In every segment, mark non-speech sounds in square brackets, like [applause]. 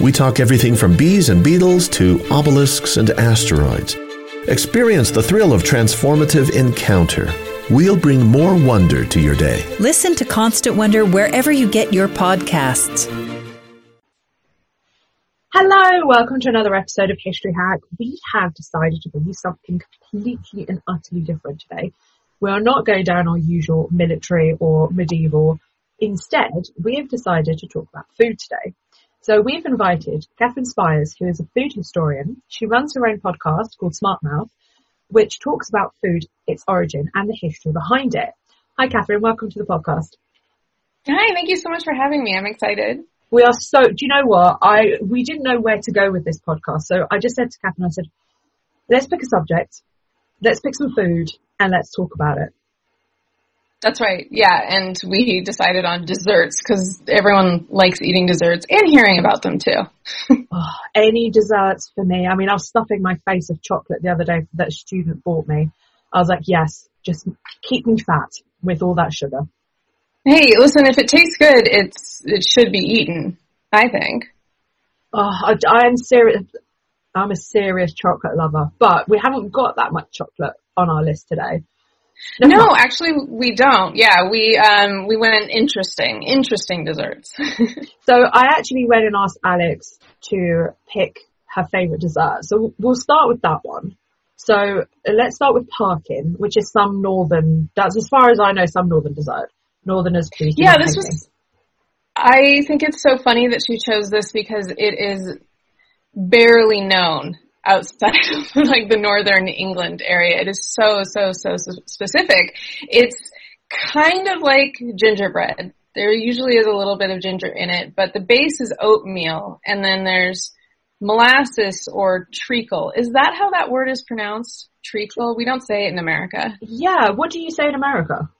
we talk everything from bees and beetles to obelisks and asteroids. Experience the thrill of transformative encounter. We'll bring more wonder to your day. Listen to Constant Wonder wherever you get your podcasts. Hello, welcome to another episode of History Hack. We have decided to bring you something completely and utterly different today. We are not going down our usual military or medieval. Instead, we have decided to talk about food today. So we've invited Katherine Spiers, who is a food historian. She runs her own podcast called Smart Mouth, which talks about food, its origin, and the history behind it. Hi, Katherine. Welcome to the podcast. Hi, thank you so much for having me. I'm excited. We are so, do you know what? I, we didn't know where to go with this podcast. So I just said to Katherine, I said, let's pick a subject, let's pick some food and let's talk about it. That's right. Yeah. And we decided on desserts because everyone likes eating desserts and hearing about them too. [laughs] oh, any desserts for me. I mean, I was stuffing my face of chocolate the other day that a student bought me. I was like, yes, just keep me fat with all that sugar. Hey, listen, if it tastes good, it's it should be eaten. I think. Oh, I, I'm serious. I'm a serious chocolate lover, but we haven't got that much chocolate on our list today. No, no actually, we don't. Yeah, we um we went interesting, interesting desserts. [laughs] so I actually went and asked Alex to pick her favorite dessert. So we'll start with that one. So let's start with Parkin, which is some northern. That's as far as I know, some northern dessert. Northerners do. Yeah, this was. I think it's so funny that she chose this because it is barely known outside [laughs] of like the northern England area. It is so so so, so specific. It's kind of like gingerbread. There usually is a little bit of ginger in it, but the base is oatmeal, and then there's molasses or treacle. Is that how that word is pronounced? Treacle? We don't say it in America. Yeah. What do you say in America?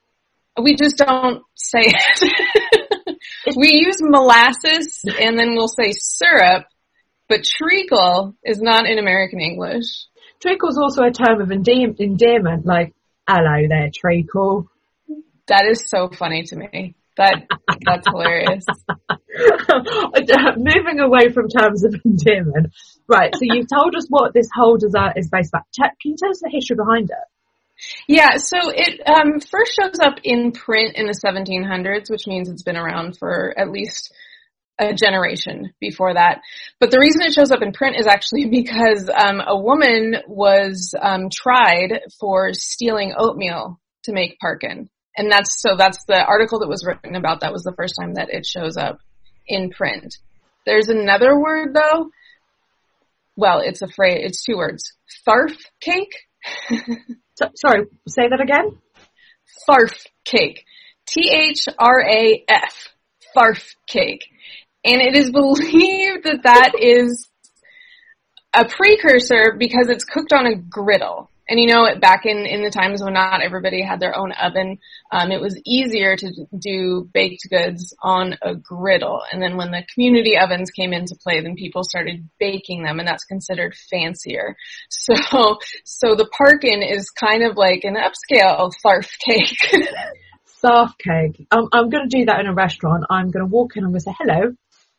We just don't say it. [laughs] we use molasses and then we'll say syrup, but treacle is not in American English. Treacle is also a term of endearment, like, hello there, treacle. That is so funny to me. That that's hilarious. [laughs] Moving away from terms of endearment, right? So you've told us what this whole dessert is based about. Can you tell us the history behind it? Yeah, so it um, first shows up in print in the 1700s, which means it's been around for at least a generation before that. But the reason it shows up in print is actually [laughs] because um, a woman was um, tried for stealing oatmeal to make parkin, and that's so that's the article that was written about that was the first time that it shows up in print. There's another word though. Well, it's a phrase. It's two words. Tharf cake. [laughs] So, sorry, say that again. Tharf cake. T-H-R-A-F. Tharf cake. And it is [laughs] believed that that is a precursor because it's cooked on a griddle. And you know, back in, in the times when not everybody had their own oven, um, it was easier to do baked goods on a griddle. And then when the community ovens came into play, then people started baking them, and that's considered fancier. [laughs] So, so the parkin is kind of like an upscale tharf cake. [laughs] Sarf cake. Um, I'm going to do that in a restaurant. I'm going to walk in and I'm going to say, hello,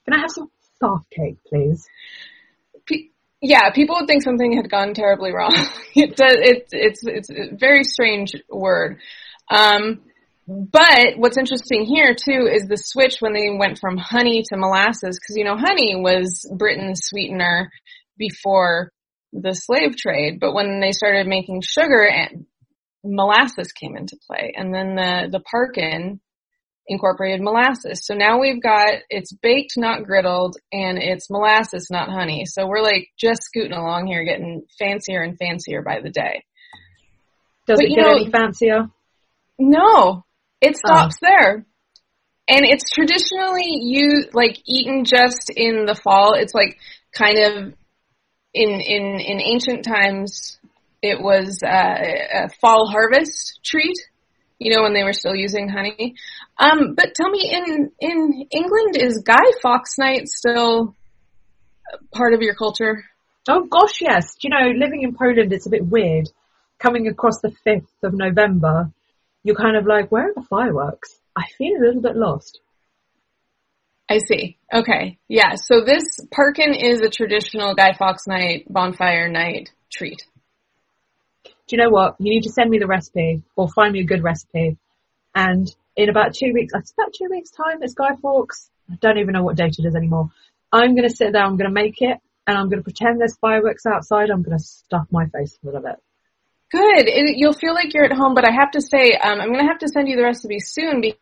can I have some soft cake, please? yeah, people would think something had gone terribly wrong. [laughs] it does, it, it's, it's a very strange word. Um, but what's interesting here too is the switch when they went from honey to molasses, because you know honey was Britain's sweetener before the slave trade, but when they started making sugar molasses came into play and then the, the Parkin incorporated molasses. So now we've got, it's baked, not griddled, and it's molasses, not honey. So we're like just scooting along here, getting fancier and fancier by the day. Does But it get know- any fancier? No, it Oh. stops there. And it's traditionally used, like eaten just in the fall. It's like kind of in, in, in ancient times, it was uh, a fall harvest treat, you know, when they were still using honey. Um, but tell me, in, in England, is Guy Fawkes Night still part of your culture? Oh gosh, yes. Do you know, living in Poland, it's a bit weird. Coming across the 5th of November, you're kind of like, where are the fireworks? I feel a little bit lost. I see. Okay. Yeah. So this Parkin is a traditional Guy Fawkes night, bonfire night treat. Do you know what? You need to send me the recipe or find me a good recipe. And in about two weeks, it's about two weeks time, it's Guy Fawkes. I don't even know what date it is anymore. I'm going to sit there, I'm going to make it, and I'm going to pretend there's fireworks outside. I'm going to stuff my face full of it. Good. You'll feel like you're at home, but I have to say, um, I'm going to have to send you the recipe soon because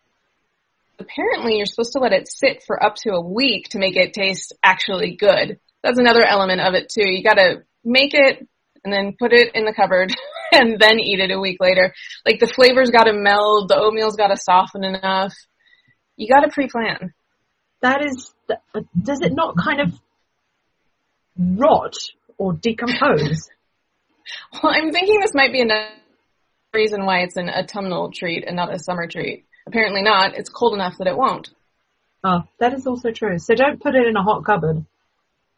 apparently you're supposed to let it sit for up to a week to make it taste actually good. That's another element of it too. You got to make it and then put it in the cupboard [laughs] [laughs] and then eat it a week later. Like the flavors got to meld, the oatmeal's got to soften enough. You got to pre-plan. That is, does it not kind of rot or decompose? [laughs] Well, I'm thinking this might be another reason why it's an autumnal treat and not a summer treat. Apparently not. It's cold enough that it won't. Oh, that is also true. So don't put it in a hot cupboard.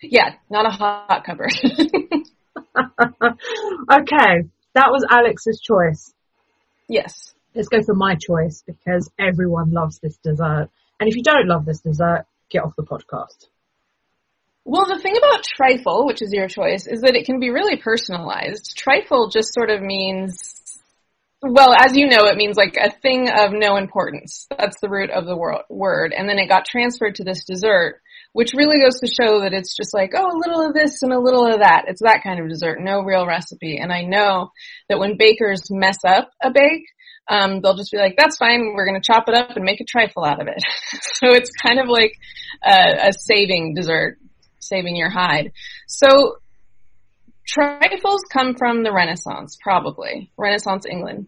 Yeah, not a hot cupboard. [laughs] okay, that was Alex's choice. yes. Let's go for my choice because everyone loves this dessert. And if you don't love this dessert, get off the podcast. Well, the thing about trifle, which is your choice, is that it can be really personalized. Trifle just sort of means, well, as you know, it means like a thing of no importance. That's the root of the word. And then it got transferred to this dessert, which really goes to show that it's just like, oh, a little of this and a little of that. It's that kind of dessert, no real recipe. And I know that when bakers mess up a bake, um, they'll just be like, that's fine, we're gonna chop it up and make a trifle out of it. [laughs] so it's kind of like a, a saving dessert, saving your hide. So trifles come from the Renaissance, probably. Renaissance England.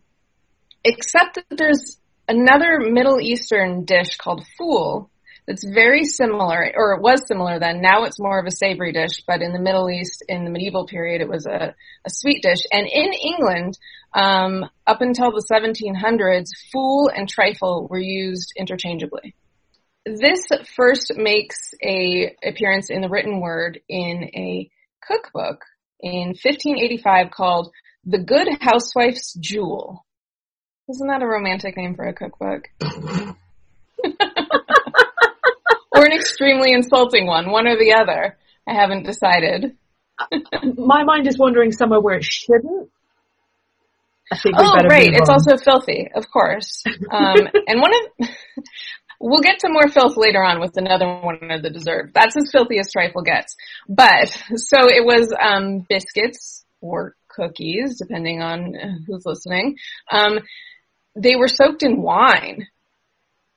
Except that there's another Middle Eastern dish called fool that's very similar, or it was similar then. Now it's more of a savory dish, but in the Middle East, in the medieval period, it was a, a sweet dish. And in England, um, up until the 1700s, fool and trifle were used interchangeably. This first makes a appearance in the written word in a cookbook in 1585 called The Good Housewife's Jewel. Isn't that a romantic name for a cookbook? [clears throat] [laughs] or an extremely insulting one, one or the other. I haven't decided. My mind is wandering somewhere where it shouldn't. I think Oh, right. It's on. also filthy, of course. Um, [laughs] and one of, we'll get to more filth later on with another one of the dessert. That's as filthy as trifle gets. But, so it was, um, biscuits or cookies, depending on who's listening. Um, they were soaked in wine.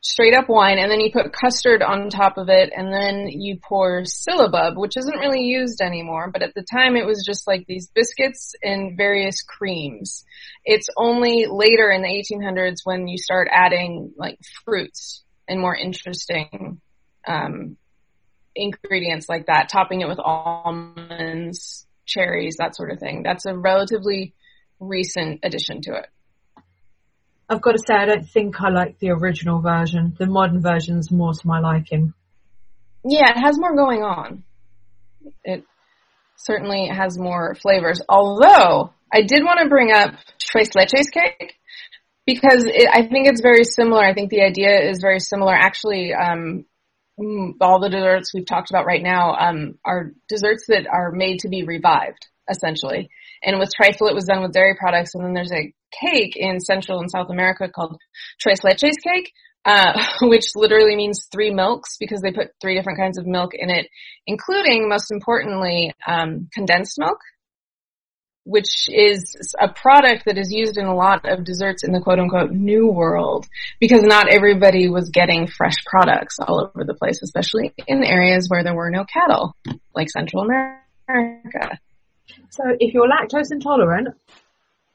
Straight up wine, and then you put custard on top of it, and then you pour syllabub, which isn't really used anymore, but at the time it was just like these biscuits and various creams. It's only later in the 1800s when you start adding like fruits and more interesting um, ingredients like that, topping it with almonds, cherries, that sort of thing. That's a relatively recent addition to it. I've got to say, I don't think I like the original version. The modern version's more to my liking. Yeah, it has more going on. It certainly has more flavors. Although I did want to bring up tres leches cake because it, I think it's very similar. I think the idea is very similar. Actually, um, mm, all the desserts we've talked about right now um, are desserts that are made to be revived, essentially. And with trifle, it was done with dairy products, and then there's a cake in Central and South America called tres leches cake, uh, [laughs] which literally means three milks because they put three different kinds of milk in it, including, most importantly, um, condensed milk, which is a product that is used in a lot of desserts in the quote unquote new world because not everybody was getting fresh products all over the place, especially in areas where there were no cattle, like Central America. So if you're lactose intolerant,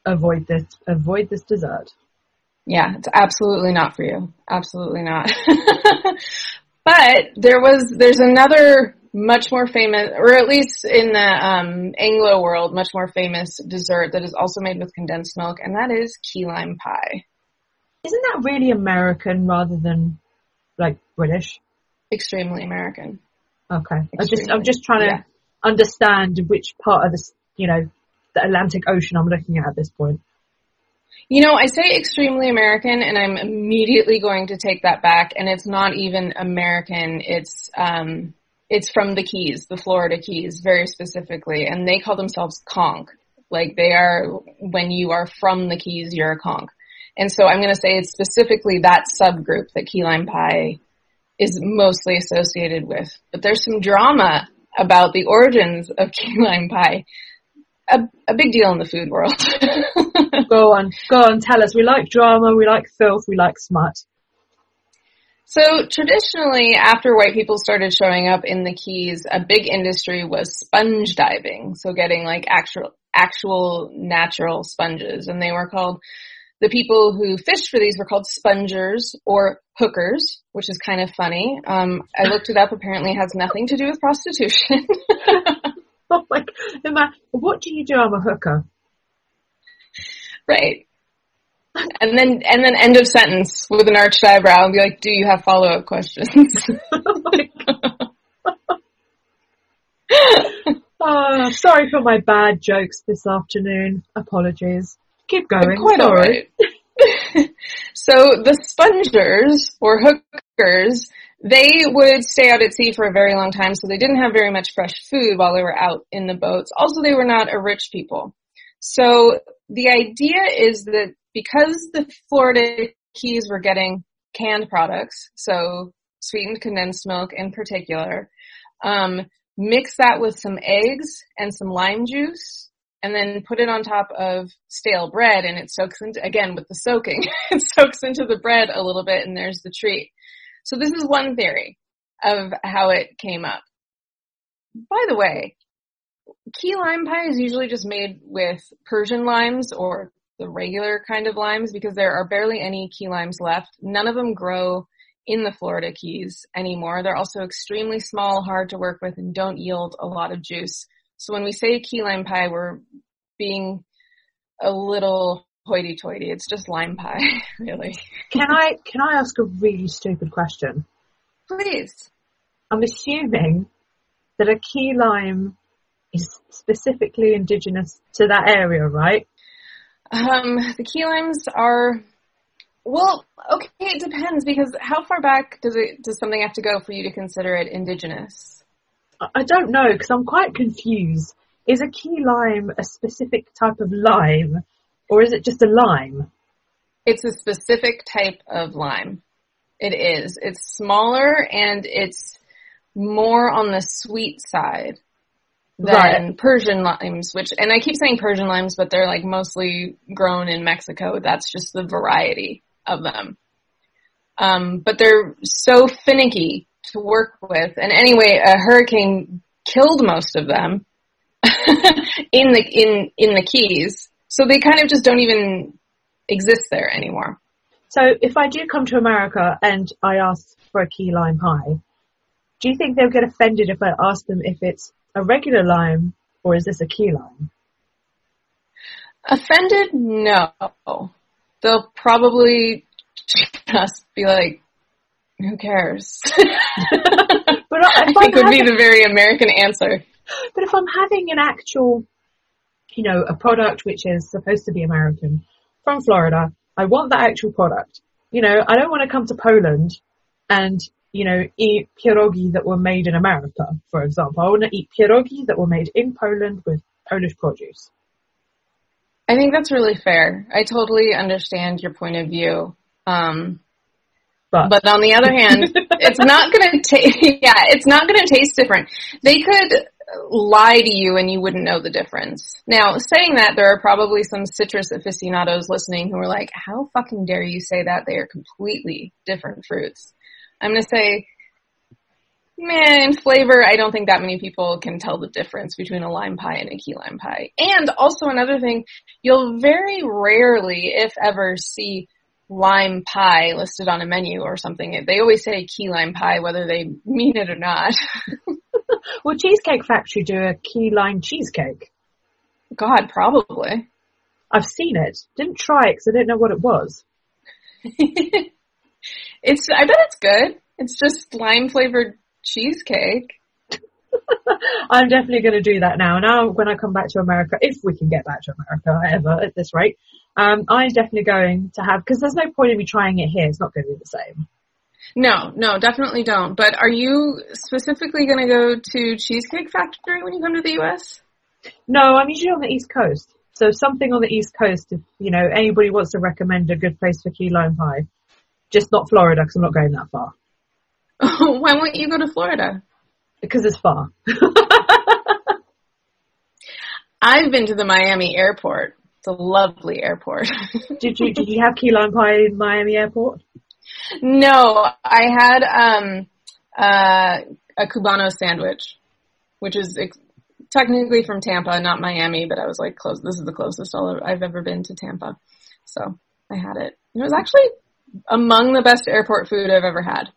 avoid this, avoid this dessert. Yeah, it's absolutely not for you. Absolutely not. [laughs] but there was, there's another much more famous, or at least in the um, Anglo world, much more famous dessert that is also made with condensed milk, and that is key lime pie. Isn't that really American rather than like British? Extremely American. Okay. I'm just, I'm just trying to yeah. Understand which part of this, you know, the Atlantic Ocean I'm looking at at this point. You know, I say extremely American, and I'm immediately going to take that back. And it's not even American. It's um, it's from the Keys, the Florida Keys, very specifically, and they call themselves conch. Like they are when you are from the Keys, you're a conch. And so I'm going to say it's specifically that subgroup that key lime pie is mostly associated with. But there's some drama about the origins of key lime pie. A, a big deal in the food world. [laughs] Go on, go on, tell us. We like drama, we like filth, we like smut. So traditionally, after white people started showing up in the Keys, a big industry was sponge diving. So getting like actual, actual natural sponges. And they were called, the people who fished for these were called spongers or hookers, which is kind of funny. Um, I looked it up. Apparently it has nothing to do with prostitution. [laughs] Oh my, Emma, what do you do? I'm a hooker. right. And then, and then end of sentence with an arched eyebrow and be like, do you have follow-up questions? [laughs] [laughs] Oh, sorry for my bad jokes this afternoon. Apologies. Keep going. Quite sorry. alright. [laughs] so the spongers or hookers, they would stay out at sea for a very long time, so they didn't have very much fresh food while they were out in the boats. Also, they were not a rich people. So the idea is that because the Florida Keys were getting canned products, so sweetened condensed milk in particular, um, mix that with some eggs and some lime juice and then put it on top of stale bread and it soaks into, again with the soaking, [laughs] it soaks into the bread a little bit and there's the treat. So this is one theory of how it came up. By the way, key lime pie is usually just made with Persian limes or the regular kind of limes because there are barely any key limes left. None of them grow in the Florida Keys anymore. They're also extremely small, hard to work with, and don't yield a lot of juice. So when we say key lime pie, we're being a little hoity-toity. It's just lime pie, [laughs] really. Can I can I ask a really stupid question? Please. I'm assuming that a key lime is specifically indigenous to that area, right? Um, the key limes are, well, okay, it depends because how far back does it, does something have to go for you to consider it indigenous? I- don't know because I'm quite confused. Is a key lime a specific type of lime, or is it just a lime? It's a specific type of lime. It is. It's smaller and it's more on the sweet side than Right. Persian limes, which, and I keep saying Persian limes, but they're like mostly grown in Mexico. That's just the variety of them. Um, but they're so finicky to work with. And anyway, a hurricane killed most of them [laughs] in the, in, in the Keys. So they kind of just don't even exist there anymore. So if I do come to America and I ask for a key lime pie, do you think they'll get offended if I ask them if it's a regular lime or is this a key lime? Offended? No. They'll probably [laughs] just be like, who cares? [laughs] But I, I if I'm think would be the very American answer. But if I'm having an actual, you know, a product which is supposed to be American from Florida, I want that actual product. You know, I don't want to come to Poland and, you know, eat pierogi that were made in America, for example. I want to eat pierogi that were made in Poland with Polish produce. I think that's really fair. I totally understand your point of view. Um, But, But on the other hand, [laughs] it's not going to taste, [laughs] yeah, it's not going to taste different. They could lie to you and you wouldn't know the difference. Now, saying that, there are probably some citrus aficionados listening who are like, how fucking dare you say that? They are completely different fruits. I'm going to say, man, flavor, I don't think that many people can tell the difference between a lime pie and a key lime pie. And also another thing, you'll very rarely, if ever, see lime pie listed on a menu or something. They always say key lime pie, whether they mean it or not. [laughs] will Cheesecake Factory do a key lime cheesecake? God, probably. I've seen it. Didn't try it because I didn't know what it was. [laughs] it's, I bet it's good. It's just lime flavored cheesecake. [laughs] I'm definitely going to do that now. Now, when I come back to America, if we can get back to America [laughs] ever at this rate, um, I'm definitely going to have because there's no point in me trying it here. It's not going to be the same. No, no, definitely don't. But are you specifically going to go to Cheesecake Factory when you come to the U.S.? No, I'm usually on the East Coast. So something on the East Coast, if, you know, anybody wants to recommend a good place for key lime pie. Just not Florida because I'm not going that far. [laughs] Why won't you go to Florida? Because it's far. [laughs] I've been to the Miami airport. It's a lovely airport. [laughs] did you did you have key lime pie in Miami airport? No, I had um uh a cubano sandwich, which is ex- technically from Tampa, not Miami, but I was like close. This is the closest I've ever been to Tampa, so I had it. It was actually among the best airport food I've ever had.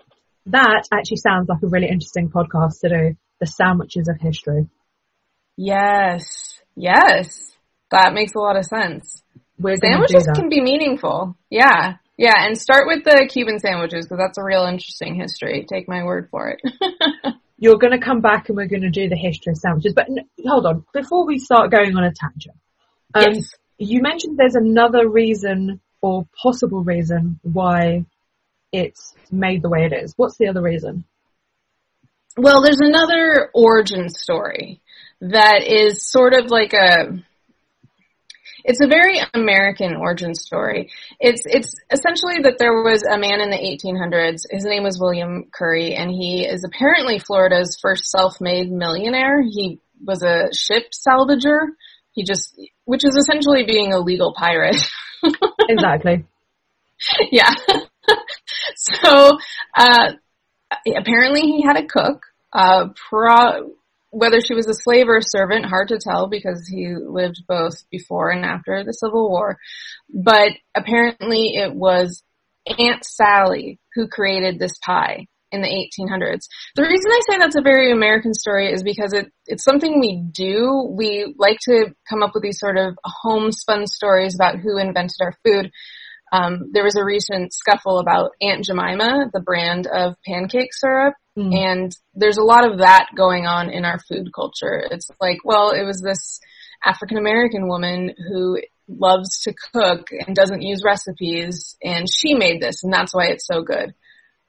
That actually sounds like a really interesting podcast to do. The sandwiches of history. Yes, yes, that makes a lot of sense. We're Sandwiches can be meaningful. Yeah, yeah, and start with the Cuban sandwiches because that's a real interesting history. Take my word for it. [laughs] You're going to come back and we're going to do the history of sandwiches. But n- hold on, before we start going on a tangent, um, Yes. you mentioned there's another reason or possible reason why it's made the way it is. What's the other reason? Well, there's another origin story that is sort of like a it's a very American origin story. It's it's essentially that there was a man in the 1800s. His name was William Curry, and he is apparently Florida's first self-made millionaire. He was a ship salvager. He just, which is essentially being a legal pirate. [laughs] Exactly. yeah. [laughs] so, uh, apparently he had a cook, uh, pro, whether she was a slave or a servant, hard to tell because he lived both before and after the Civil War. But apparently it was Aunt Sally who created this pie in the 1800s. The reason I say that's a very American story is because it, it's something we do. We like to come up with these sort of homespun stories about who invented our food. Um, there was a recent scuffle about Aunt Jemima, the brand of pancake syrup, Mm. and there's a lot of that going on in our food culture. It's like, well, it was this African American woman who loves to cook and doesn't use recipes, and she made this, and that's why it's so good.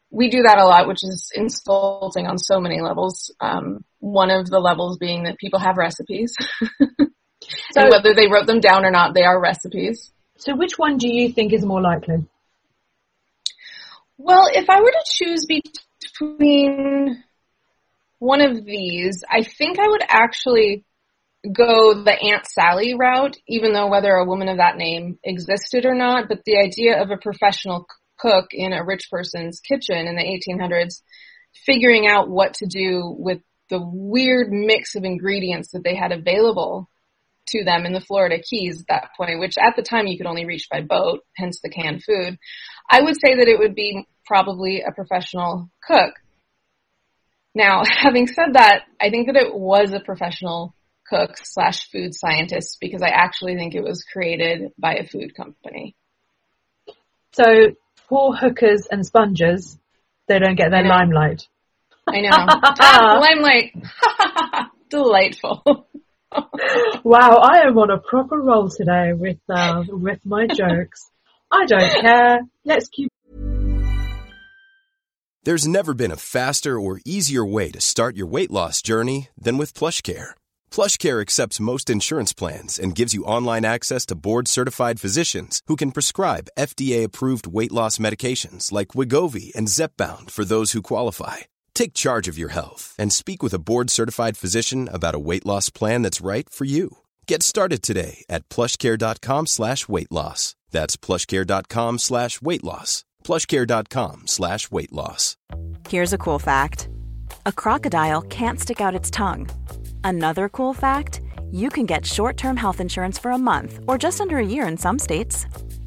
We do that a lot, which is insulting on so many levels. Um, one of the levels being that people have recipes, [laughs] So- and whether they wrote them down or not, they are recipes. So which one do you think is more likely? Well, if I were to choose between one of these, I think I would actually go the Aunt Sally route, even though whether a woman of that name existed or not, but the idea of a professional cook in a rich person's kitchen in the 1800s, figuring out what to do with the weird mix of ingredients that they had available to them in the Florida Keys at that point, which at the time you could only reach by boat, hence the canned food. I would say that it would be probably a professional cook. Now, [laughs] having said that, I think that it was a professional cook slash food scientist because I actually think it was created by a food company. So poor hookers and sponges, they don't get their I limelight. I know. [laughs] ah, limelight. [laughs] Delightful. Wow, I am on a proper roll today with uh, with my jokes. I don't care. Let's keep. There's never been a faster or easier way to start your weight loss journey than with PlushCare. PlushCare accepts most insurance plans and gives you online access to board-certified physicians who can prescribe FDA-approved weight loss medications like Wegovy and Zepbound for those who qualify. Take charge of your health and speak with a board-certified physician about a weight loss plan that's right for you. Get started today at plushcare.com slash weight loss. That's plushcare.com slash weight loss. plushcare.com slash weight loss. Here's a cool fact. A crocodile can't stick out its tongue. Another cool fact, you can get short-term health insurance for a month or just under a year in some states.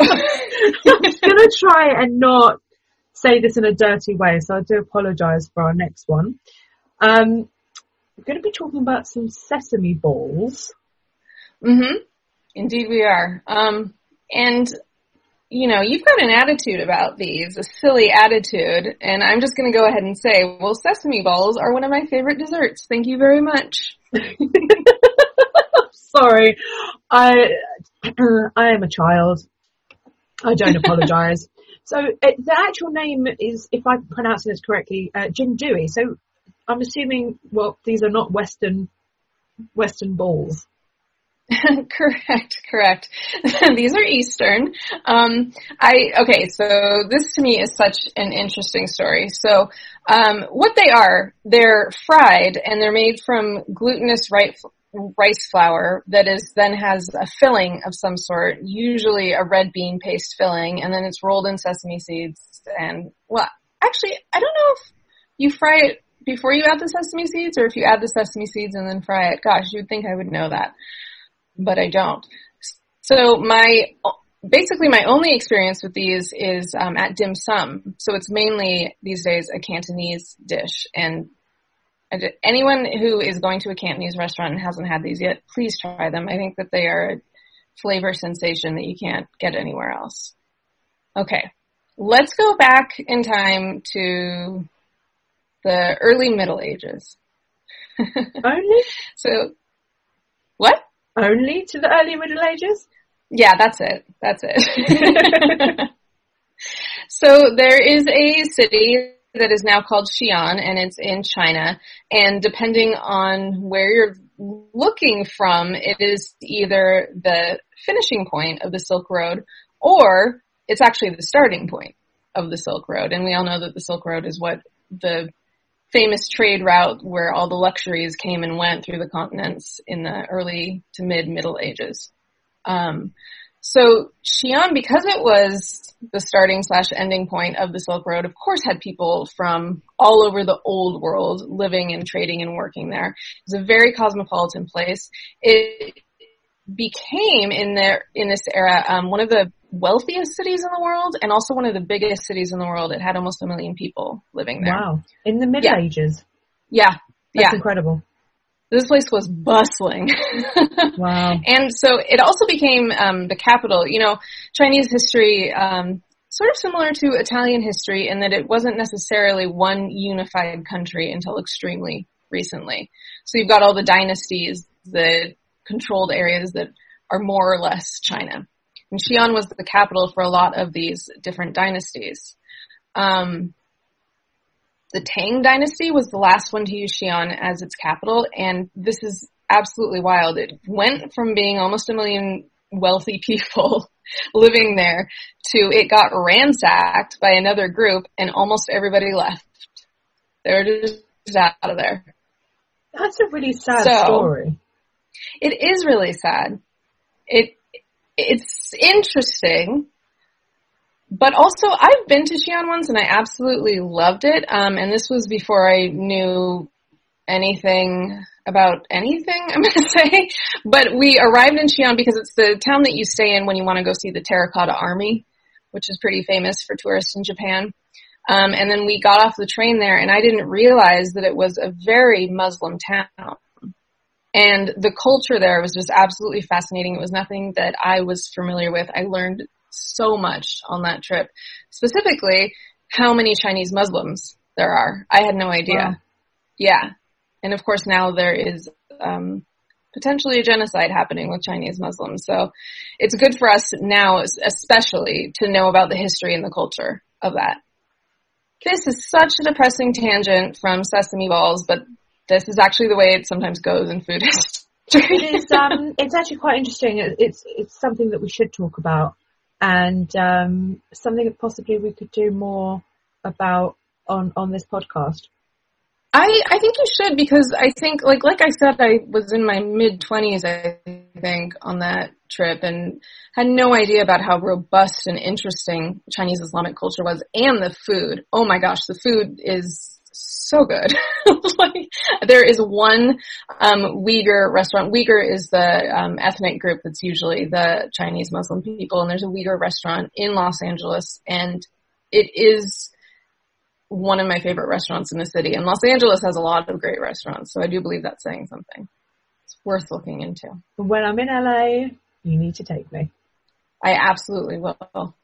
I'm gonna try and not say this in a dirty way, so I do apologise for our next one. Um, we're going to be talking about some sesame balls. Mm-hmm. Indeed, we are. Um, and you know, you've got an attitude about these, a silly attitude, and I'm just going to go ahead and say, well, sesame balls are one of my favorite desserts. Thank you very much. [laughs] Sorry, I [clears throat] I am a child. I don't apologise. [laughs] So uh, the actual name is, if I'm pronouncing this correctly, uh, Jindui. So I'm assuming, well, these are not Western Western balls. [laughs] correct, correct. [laughs] These are Eastern. Um, I okay. So this to me is such an interesting story. So um, what they are, they're fried and they're made from glutinous rice rice flour that is then has a filling of some sort, usually a red bean paste filling, and then it's rolled in sesame seeds. And well, actually, I don't know if you fry it before you add the sesame seeds or if you add the sesame seeds and then fry it. Gosh, you'd think I would know that but I don't. So my basically my only experience with these is um, at dim sum. So it's mainly these days a Cantonese dish, and anyone who is going to a Cantonese restaurant and hasn't had these yet, please try them. I think that they are a flavor sensation that you can't get anywhere else. Okay, let's go back in time to the early Middle Ages. [laughs] Only? so, what? Only to the early Middle Ages? Yeah, that's it. That's it. [laughs] [laughs] so there is a city that is now called Xi'an and it's in China. And depending on where you're looking from, it is either the finishing point of the Silk Road or it's actually the starting point of the Silk Road. And we all know that the Silk Road is what the famous trade route where all the luxuries came and went through the continents in the early to mid Middle Ages. Um, so Xi'an, because it was the starting slash ending point of the Silk Road, of course had people from all over the old world living and trading and working there. It was a very cosmopolitan place. It became in there in this era um, one of the wealthiest cities in the world and also one of the biggest cities in the world. It had almost a million people living there. Wow. In the Middle Yeah. Ages. Yeah. That's yeah. incredible. This place was bustling. [laughs] Wow. and so it also became um, the capital. You know, Chinese history, um, sort of similar to Italian history in that it wasn't necessarily one unified country until extremely recently. So you've got all the dynasties that controlled areas that are more or less China. And Xi'an was the capital for a lot of these different dynasties. Um, the Tang dynasty was the last one to use Xi'an as its capital, and this is absolutely wild. It went from being almost a million wealthy [laughs] people living there to it got ransacked by another group and almost everybody left. They were just out of there. That's a really sad So- story. It is really sad. It it's interesting, but also I've been to Xi'an once and I absolutely loved it. Um, and this was before I knew anything about anything. [laughs] I'm going to say, but we arrived in Xi'an because it's the town that you stay in when you want to go see the Terracotta Army, which is pretty famous for tourists in Japan. Um, and then we got off the train there, and I didn't realize that it was a very Muslim town. And the culture there was just absolutely fascinating. It was nothing that I was familiar with. I learned so much on that trip. Specifically, how many Chinese Muslims there are. I had no idea. Wow. Yeah. And of course now there is um, potentially a genocide happening with Chinese Muslims. So it's good for us now, especially to know about the history and the culture of that. This is such a depressing tangent from sesame balls, but this is actually the way it sometimes goes in food [laughs] history. it is. Um, it's actually quite interesting. It's it's something that we should talk about, and um, something that possibly we could do more about on on this podcast. I, I think you should because I think like like I said I was in my mid twenties I think on that trip and had no idea about how robust and interesting Chinese Islamic culture was and the food. Oh my gosh, the food is so good. [laughs] like there is one um, Uyghur restaurant. Uyghur is the um, ethnic group that's usually the Chinese Muslim people, and there's a Uyghur restaurant in Los Angeles, and it is one of my favorite restaurants in the city. And Los Angeles has a lot of great restaurants, so I do believe that's saying something. It's worth looking into. When I'm in LA, you need to take me. I absolutely will.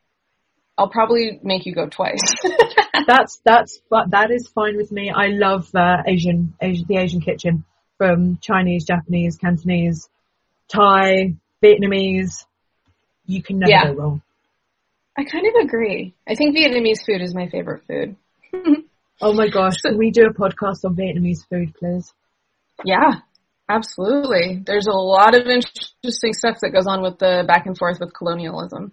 I'll probably make you go twice. [laughs] that's that's but that is fine with me. I love uh, Asian, Asian the Asian kitchen from Chinese, Japanese, Cantonese, Thai, Vietnamese. You can never yeah. go wrong. I kind of agree. I think Vietnamese food is my favorite food. [laughs] oh my gosh, can we do a podcast on Vietnamese food, please? Yeah, absolutely. There's a lot of interesting stuff that goes on with the back and forth with colonialism.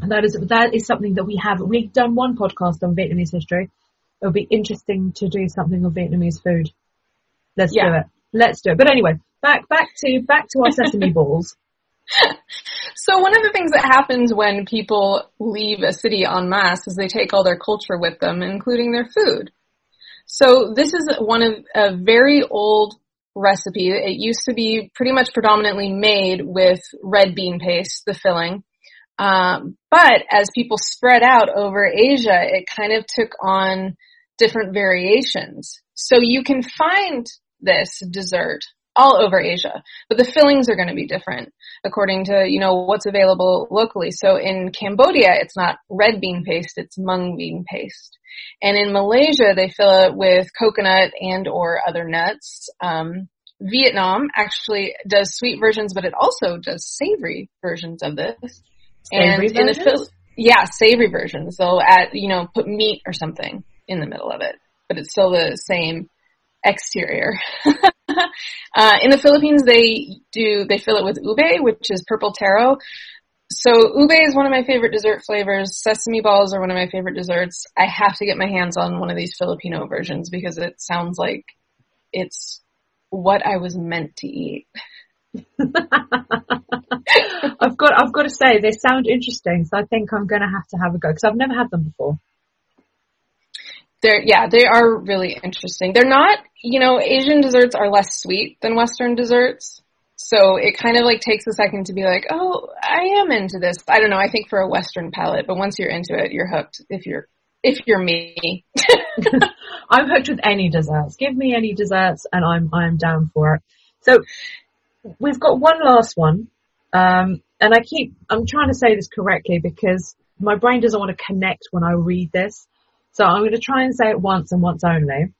And that is that is something that we have. We've done one podcast on Vietnamese history. It would be interesting to do something on Vietnamese food. Let's yeah. do it. Let's do it. But anyway, back back to back to our sesame [laughs] balls. So one of the things that happens when people leave a city en masse is they take all their culture with them, including their food. So this is one of a very old recipe. It used to be pretty much predominantly made with red bean paste, the filling. Um, but as people spread out over Asia, it kind of took on different variations. So you can find this dessert all over Asia, but the fillings are going to be different according to, you know, what's available locally. So in Cambodia, it's not red bean paste, it's mung bean paste. And in Malaysia, they fill it with coconut and or other nuts. Um, Vietnam actually does sweet versions, but it also does savory versions of this. Savory and versions? in yeah, savory versions. They'll add, you know, put meat or something in the middle of it, but it's still the same exterior. [laughs] uh, in the Philippines, they do they fill it with ube, which is purple taro. So ube is one of my favorite dessert flavors. Sesame balls are one of my favorite desserts. I have to get my hands on one of these Filipino versions because it sounds like it's what I was meant to eat. [laughs] [laughs] I've got I've got to say they sound interesting, so I think I'm going to have to have a go because I've never had them before. They're yeah they are really interesting. They're not you know asian desserts are less sweet than western desserts so it kind of like takes a second to be like oh i am into this. I don't know i think for a western palate but once you're into it you're hooked if you're if you're me. [laughs] [laughs] I'm hooked with any desserts. Give me any desserts and i'm i'm down for it. So we've got one last one um, and i keep i'm trying to say this correctly because my brain doesn't want to connect when i read this so I'm going to try and say it once and once only.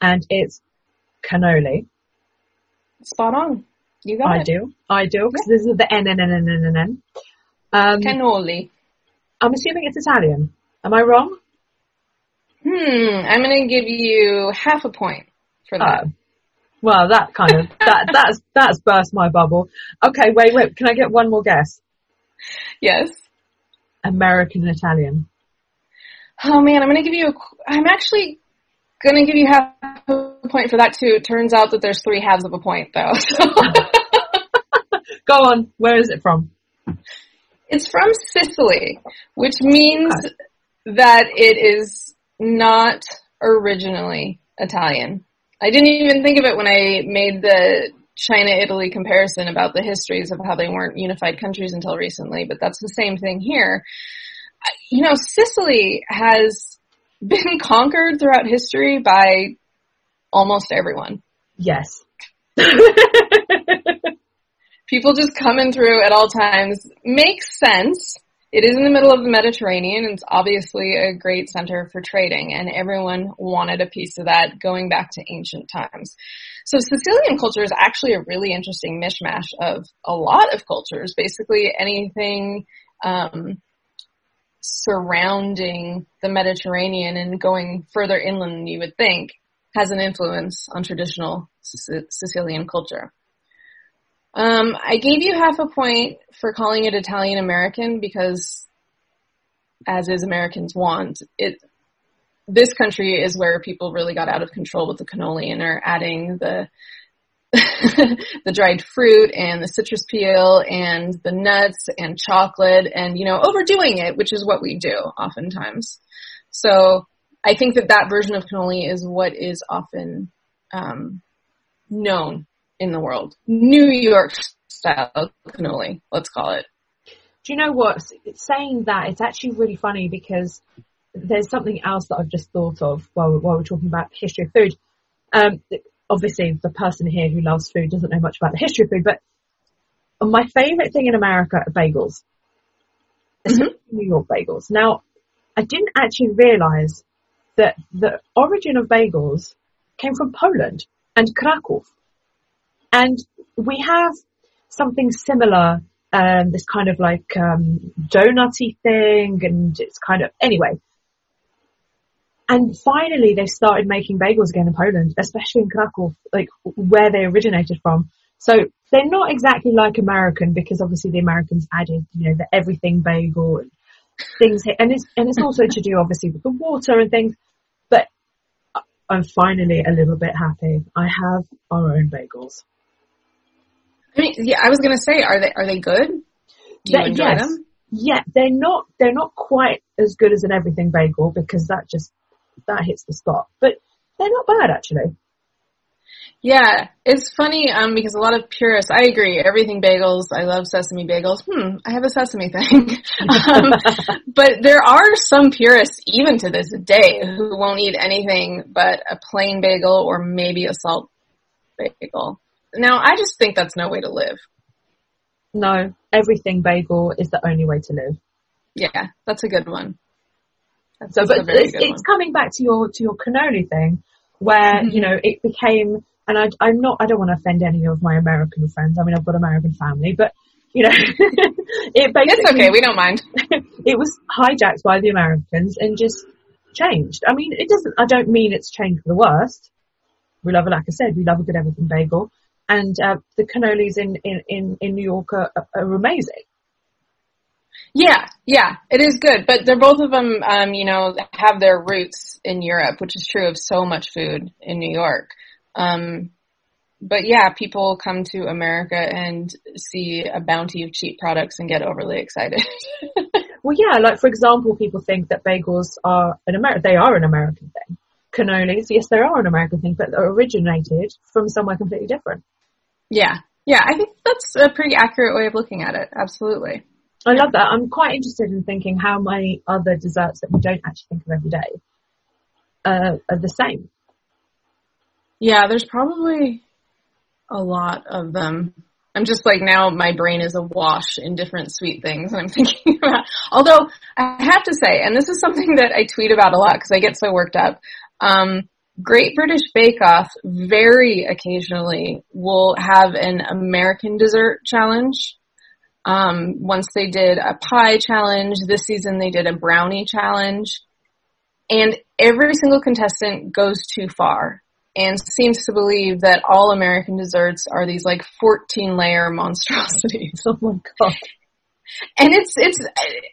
And it's cannoli. Spot on. You got I it. do. I do. Because this is the N, N, N, N, N, N, N. Um, cannoli. I'm assuming it's Italian. Am I wrong? Hmm. I'm going to give you half a point for that. Oh. Well, that kind of, that, [laughs] that's, that's burst my bubble. Okay, wait, wait. Can I get one more guess? Yes. American Italian. Oh man, I'm gonna give you a, I'm actually gonna give you half a point for that too. It turns out that there's three halves of a point though. [laughs] So. [laughs] Go on, where is it from? It's from Sicily, which means okay. that it is not originally Italian. I didn't even think of it when I made the China-Italy comparison about the histories of how they weren't unified countries until recently, but that's the same thing here you know, Sicily has [laughs] been conquered throughout history by almost everyone. Yes. [laughs] People just coming through at all times makes sense. It is in the middle of the Mediterranean. And it's obviously a great center for trading, and everyone wanted a piece of that going back to ancient times. So Sicilian culture is actually a really interesting mishmash of a lot of cultures. Basically, anything um, surrounding the Mediterranean and going further inland than you would think has an influence on traditional Sicilian culture. Um, I gave you half a point for calling it Italian American because, as is Americans want, it. This country is where people really got out of control with the cannoli and are adding the [laughs] the dried fruit and the citrus peel and the nuts and chocolate and you know overdoing it, which is what we do oftentimes. So I think that that version of cannoli is what is often um, known in the world. New York style cannoli, let's call it. Do you know what? Saying that, it's actually really funny because there's something else that I've just thought of while, while we're talking about history of food. Um, obviously, the person here who loves food doesn't know much about the history of food, but my favourite thing in America are bagels. Mm-hmm. New York bagels. Now, I didn't actually realise that the origin of bagels came from Poland and Krakow. And we have something similar, um, this kind of like um, donutty thing, and it's kind of anyway. And finally, they started making bagels again in Poland, especially in Krakow, like where they originated from. So they're not exactly like American because obviously the Americans added, you know, the everything bagel and things, and it's and it's also to do obviously with the water and things. But I'm finally a little bit happy. I have our own bagels. I mean, yeah, I was gonna say, are they are they good? Do you they, enjoy yes. them? Yeah, they're not they're not quite as good as an everything bagel because that just that hits the spot. But they're not bad actually. Yeah, it's funny um, because a lot of purists, I agree, everything bagels, I love sesame bagels. Hmm, I have a sesame thing. [laughs] um, but there are some purists, even to this day, who won't eat anything but a plain bagel or maybe a salt bagel. Now, I just think that's no way to live. No, everything bagel is the only way to live. Yeah, that's a good one. That's, so, but it's, it's coming back to your to your cannoli thing, where mm-hmm. you know it became, and I, I'm not, I don't want to offend any of my American friends. I mean, I've got American family, but you know, [laughs] it basically it's okay. We don't mind. [laughs] it was hijacked by the Americans and just changed. I mean, it doesn't. I don't mean it's changed for the worst. We love it, like I said, we love a good everything bagel and uh, the cannolis in, in, in, in New York are, are, amazing. Yeah, yeah, it is good, but they're both of them, um, you know, have their roots in Europe, which is true of so much food in New York. Um, but yeah, people come to America and see a bounty of cheap products and get overly excited. [laughs] well, yeah, like for example, people think that bagels are an American, they are an American thing. Cannolis, yes, they are an American thing, but they're originated from somewhere completely different. Yeah. Yeah, I think that's a pretty accurate way of looking at it. Absolutely. I love that. I'm quite interested in thinking how many other desserts that we don't actually think of every day uh, are the same. Yeah, there's probably a lot of them. I'm just like now my brain is awash in different sweet things and I'm [laughs] thinking about, although I have to say, and this is something that I tweet about a lot because I get so worked up, um, Great British Bake Off very occasionally will have an American dessert challenge. Um, once they did a pie challenge. This season they did a brownie challenge. And every single contestant goes too far and seems to believe that all American desserts are these like 14 layer monstrosities. [laughs] Oh my god. And it's, it's,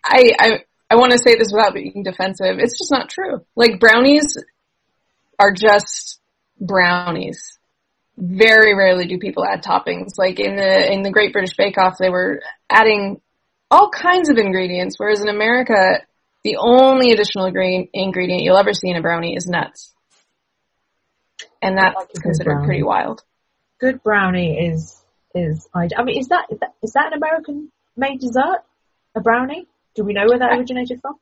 I, I, I want to say this without being defensive. It's just not true. Like brownies are just brownies. Very rarely do people add toppings. Like in the in the Great British Bake Off, they were adding all kinds of ingredients, whereas in America, the only additional ingredient you'll ever see in a brownie is nuts, and that's like considered pretty wild. Good brownie is is I, mean is that, is that is that an American made dessert? A brownie? Do we know where that originated from?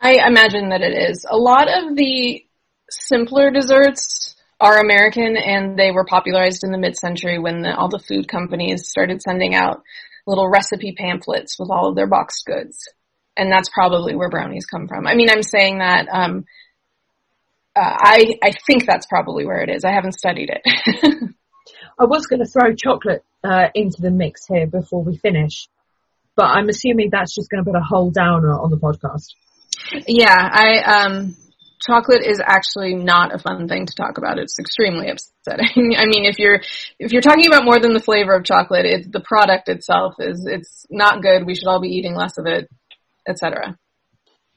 I imagine that it is. A lot of the simpler desserts are American and they were popularized in the mid-century when the, all the food companies started sending out little recipe pamphlets with all of their boxed goods. And that's probably where brownies come from. I mean, I'm saying that, um, uh, I, I think that's probably where it is. I haven't studied it. [laughs] I was going to throw chocolate uh, into the mix here before we finish, but I'm assuming that's just going to put a whole downer on the podcast. Yeah, I um chocolate is actually not a fun thing to talk about. It's extremely upsetting. [laughs] I mean, if you're if you're talking about more than the flavor of chocolate, it's the product itself is it's not good. We should all be eating less of it, etc.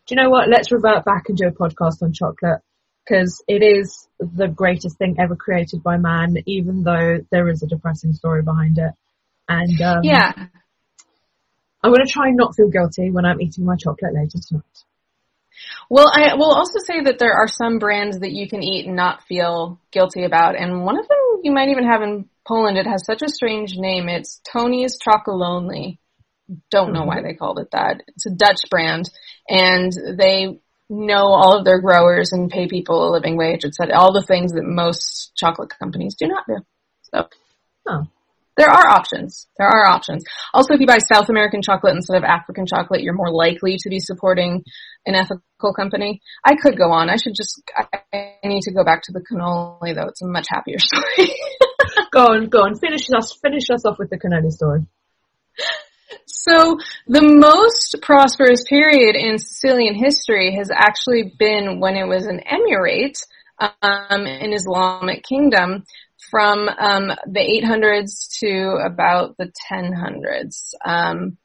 Do you know what? Let's revert back and do a podcast on chocolate because it is the greatest thing ever created by man, even though there is a depressing story behind it. And um, yeah, I'm going to try and not feel guilty when I'm eating my chocolate later tonight. Well, I will also say that there are some brands that you can eat and not feel guilty about, and one of them you might even have in Poland. It has such a strange name. It's Tony's Chocolonely. Don't know why mm-hmm. they called it that. It's a Dutch brand, and they know all of their growers and pay people a living wage. It's all the things that most chocolate companies do not do. So, oh. there are options. There are options. Also, if you buy South American chocolate instead of African chocolate, you're more likely to be supporting an ethical company. I could go on. I should just, I need to go back to the cannoli though. It's a much happier [laughs] story. go on, go on. Finish us, finish us off with the cannoli story. So the most prosperous period in Sicilian history has actually been when it was an emirate, um, an Islamic kingdom from um, the 800s to about the 1000s. Um,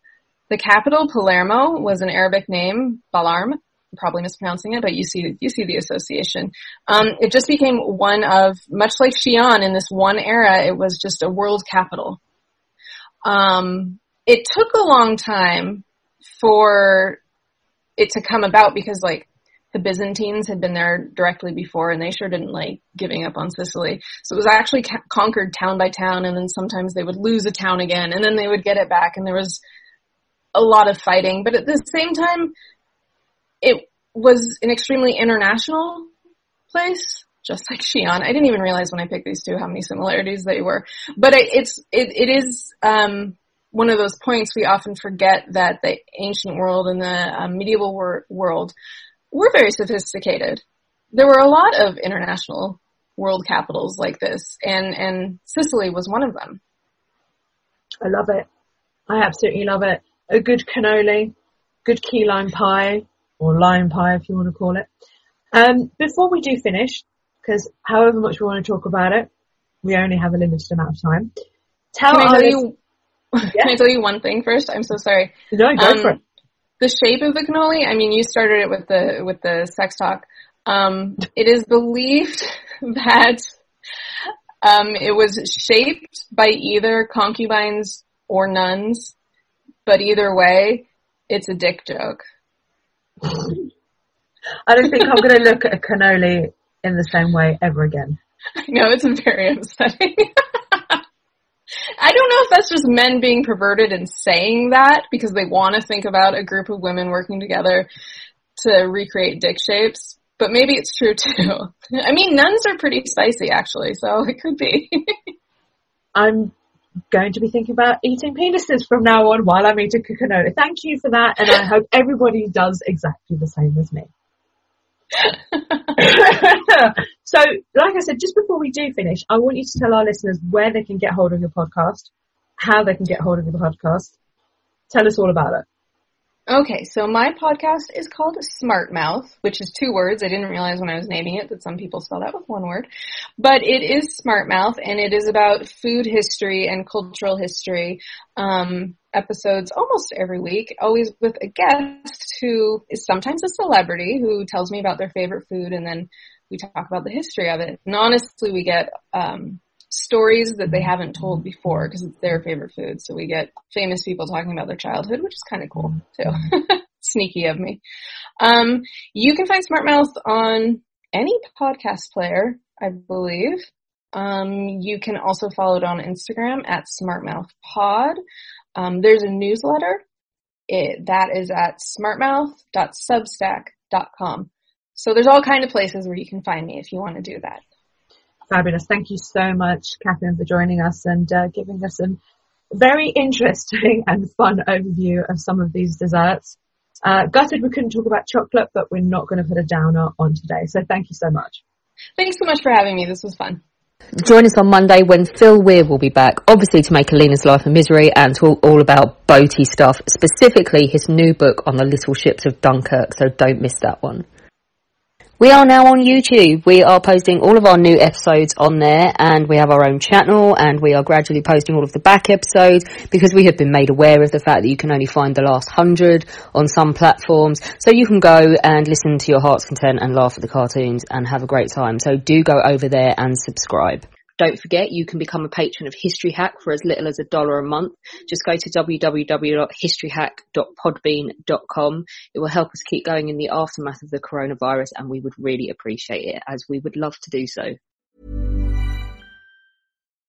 the capital, Palermo, was an Arabic name, Balarm. I'm probably mispronouncing it, but you see, you see the association. Um, it just became one of, much like Xi'an in this one era, it was just a world capital. Um, it took a long time for it to come about because like the Byzantines had been there directly before and they sure didn't like giving up on Sicily. So it was actually ca- conquered town by town and then sometimes they would lose a town again and then they would get it back and there was a lot of fighting, but at the same time, it was an extremely international place, just like Xi'an. I didn't even realize when I picked these two how many similarities they were. But it's it, it is um, one of those points we often forget that the ancient world and the um, medieval wor- world were very sophisticated. There were a lot of international world capitals like this, and and Sicily was one of them. I love it. I absolutely love it a good cannoli, good key lime pie, or lime pie if you want to call it. Um, before we do finish, because however much we want to talk about it, we only have a limited amount of time. Tell can I tell you? Yeah. [laughs] Can I tell you one thing first? I'm so sorry. No, go um, for it. The shape of the cannoli. I mean, you started it with the with the sex talk. Um, it is believed [laughs] that um, it was shaped by either concubines or nuns but either way, it's a dick joke. I don't think I'm going to look at a cannoli in the same way ever again. No, it's very upsetting. [laughs] I don't know if that's just men being perverted and saying that because they want to think about a group of women working together to recreate dick shapes, but maybe it's true too. [laughs] I mean, nuns are pretty spicy actually, so it could be. [laughs] I'm going to be thinking about eating penises from now on while I'm eating cannoli. Thank you for that, and I hope everybody does exactly the same as me. [laughs] so, like I said, just before we do finish, I want you to tell our listeners where they can get hold of your podcast, how they can get hold of your podcast. Tell us all about it. Okay, so my podcast is called Smart Mouth, which is two words. I didn't realize when I was naming it that some people spell that with one word. But it is Smart Mouth and it is about food history and cultural history. Um, episodes almost every week, always with a guest who is sometimes a celebrity who tells me about their favorite food and then we talk about the history of it. And honestly, we get, um, stories that they haven't told before because it's their favorite food. So we get famous people talking about their childhood, which is kind of cool too. [laughs] Sneaky of me. Um, you can find Smart Mouth on any podcast player, I believe. Um, you can also follow it on Instagram at smartmouthpod. Um, there's a newsletter. It, that is at smartmouth.substack.com. So there's all kind of places where you can find me if you want to do that. Fabulous. Thank you so much, Katherine, for joining us and uh, giving us a very interesting [laughs] and fun overview of some of these desserts. Uh, gutted we couldn't talk about chocolate, but we're not going to put a downer on today. So thank you so much. Thanks so much for having me. This was fun. Join us on Monday when Phil Weir will be back, obviously to make Alina's life a misery and to all about boaty stuff, specifically his new book on the little ships of Dunkirk, so don't miss that one. We are now on YouTube. We are posting all of our new episodes on there and we have our own channel and we are gradually posting all of the back episodes because we have been made aware of the fact that you can only find the last hundred on some platforms. So you can go and listen to your heart's content and laugh at the cartoons and have a great time. So do go over there and subscribe. Don't forget, you can become a patron of History Hack for as little as a dollar a month. Just go to www.historyhack.podbean.com. It will help us keep going in the aftermath of the coronavirus and we would really appreciate it as we would love to do so.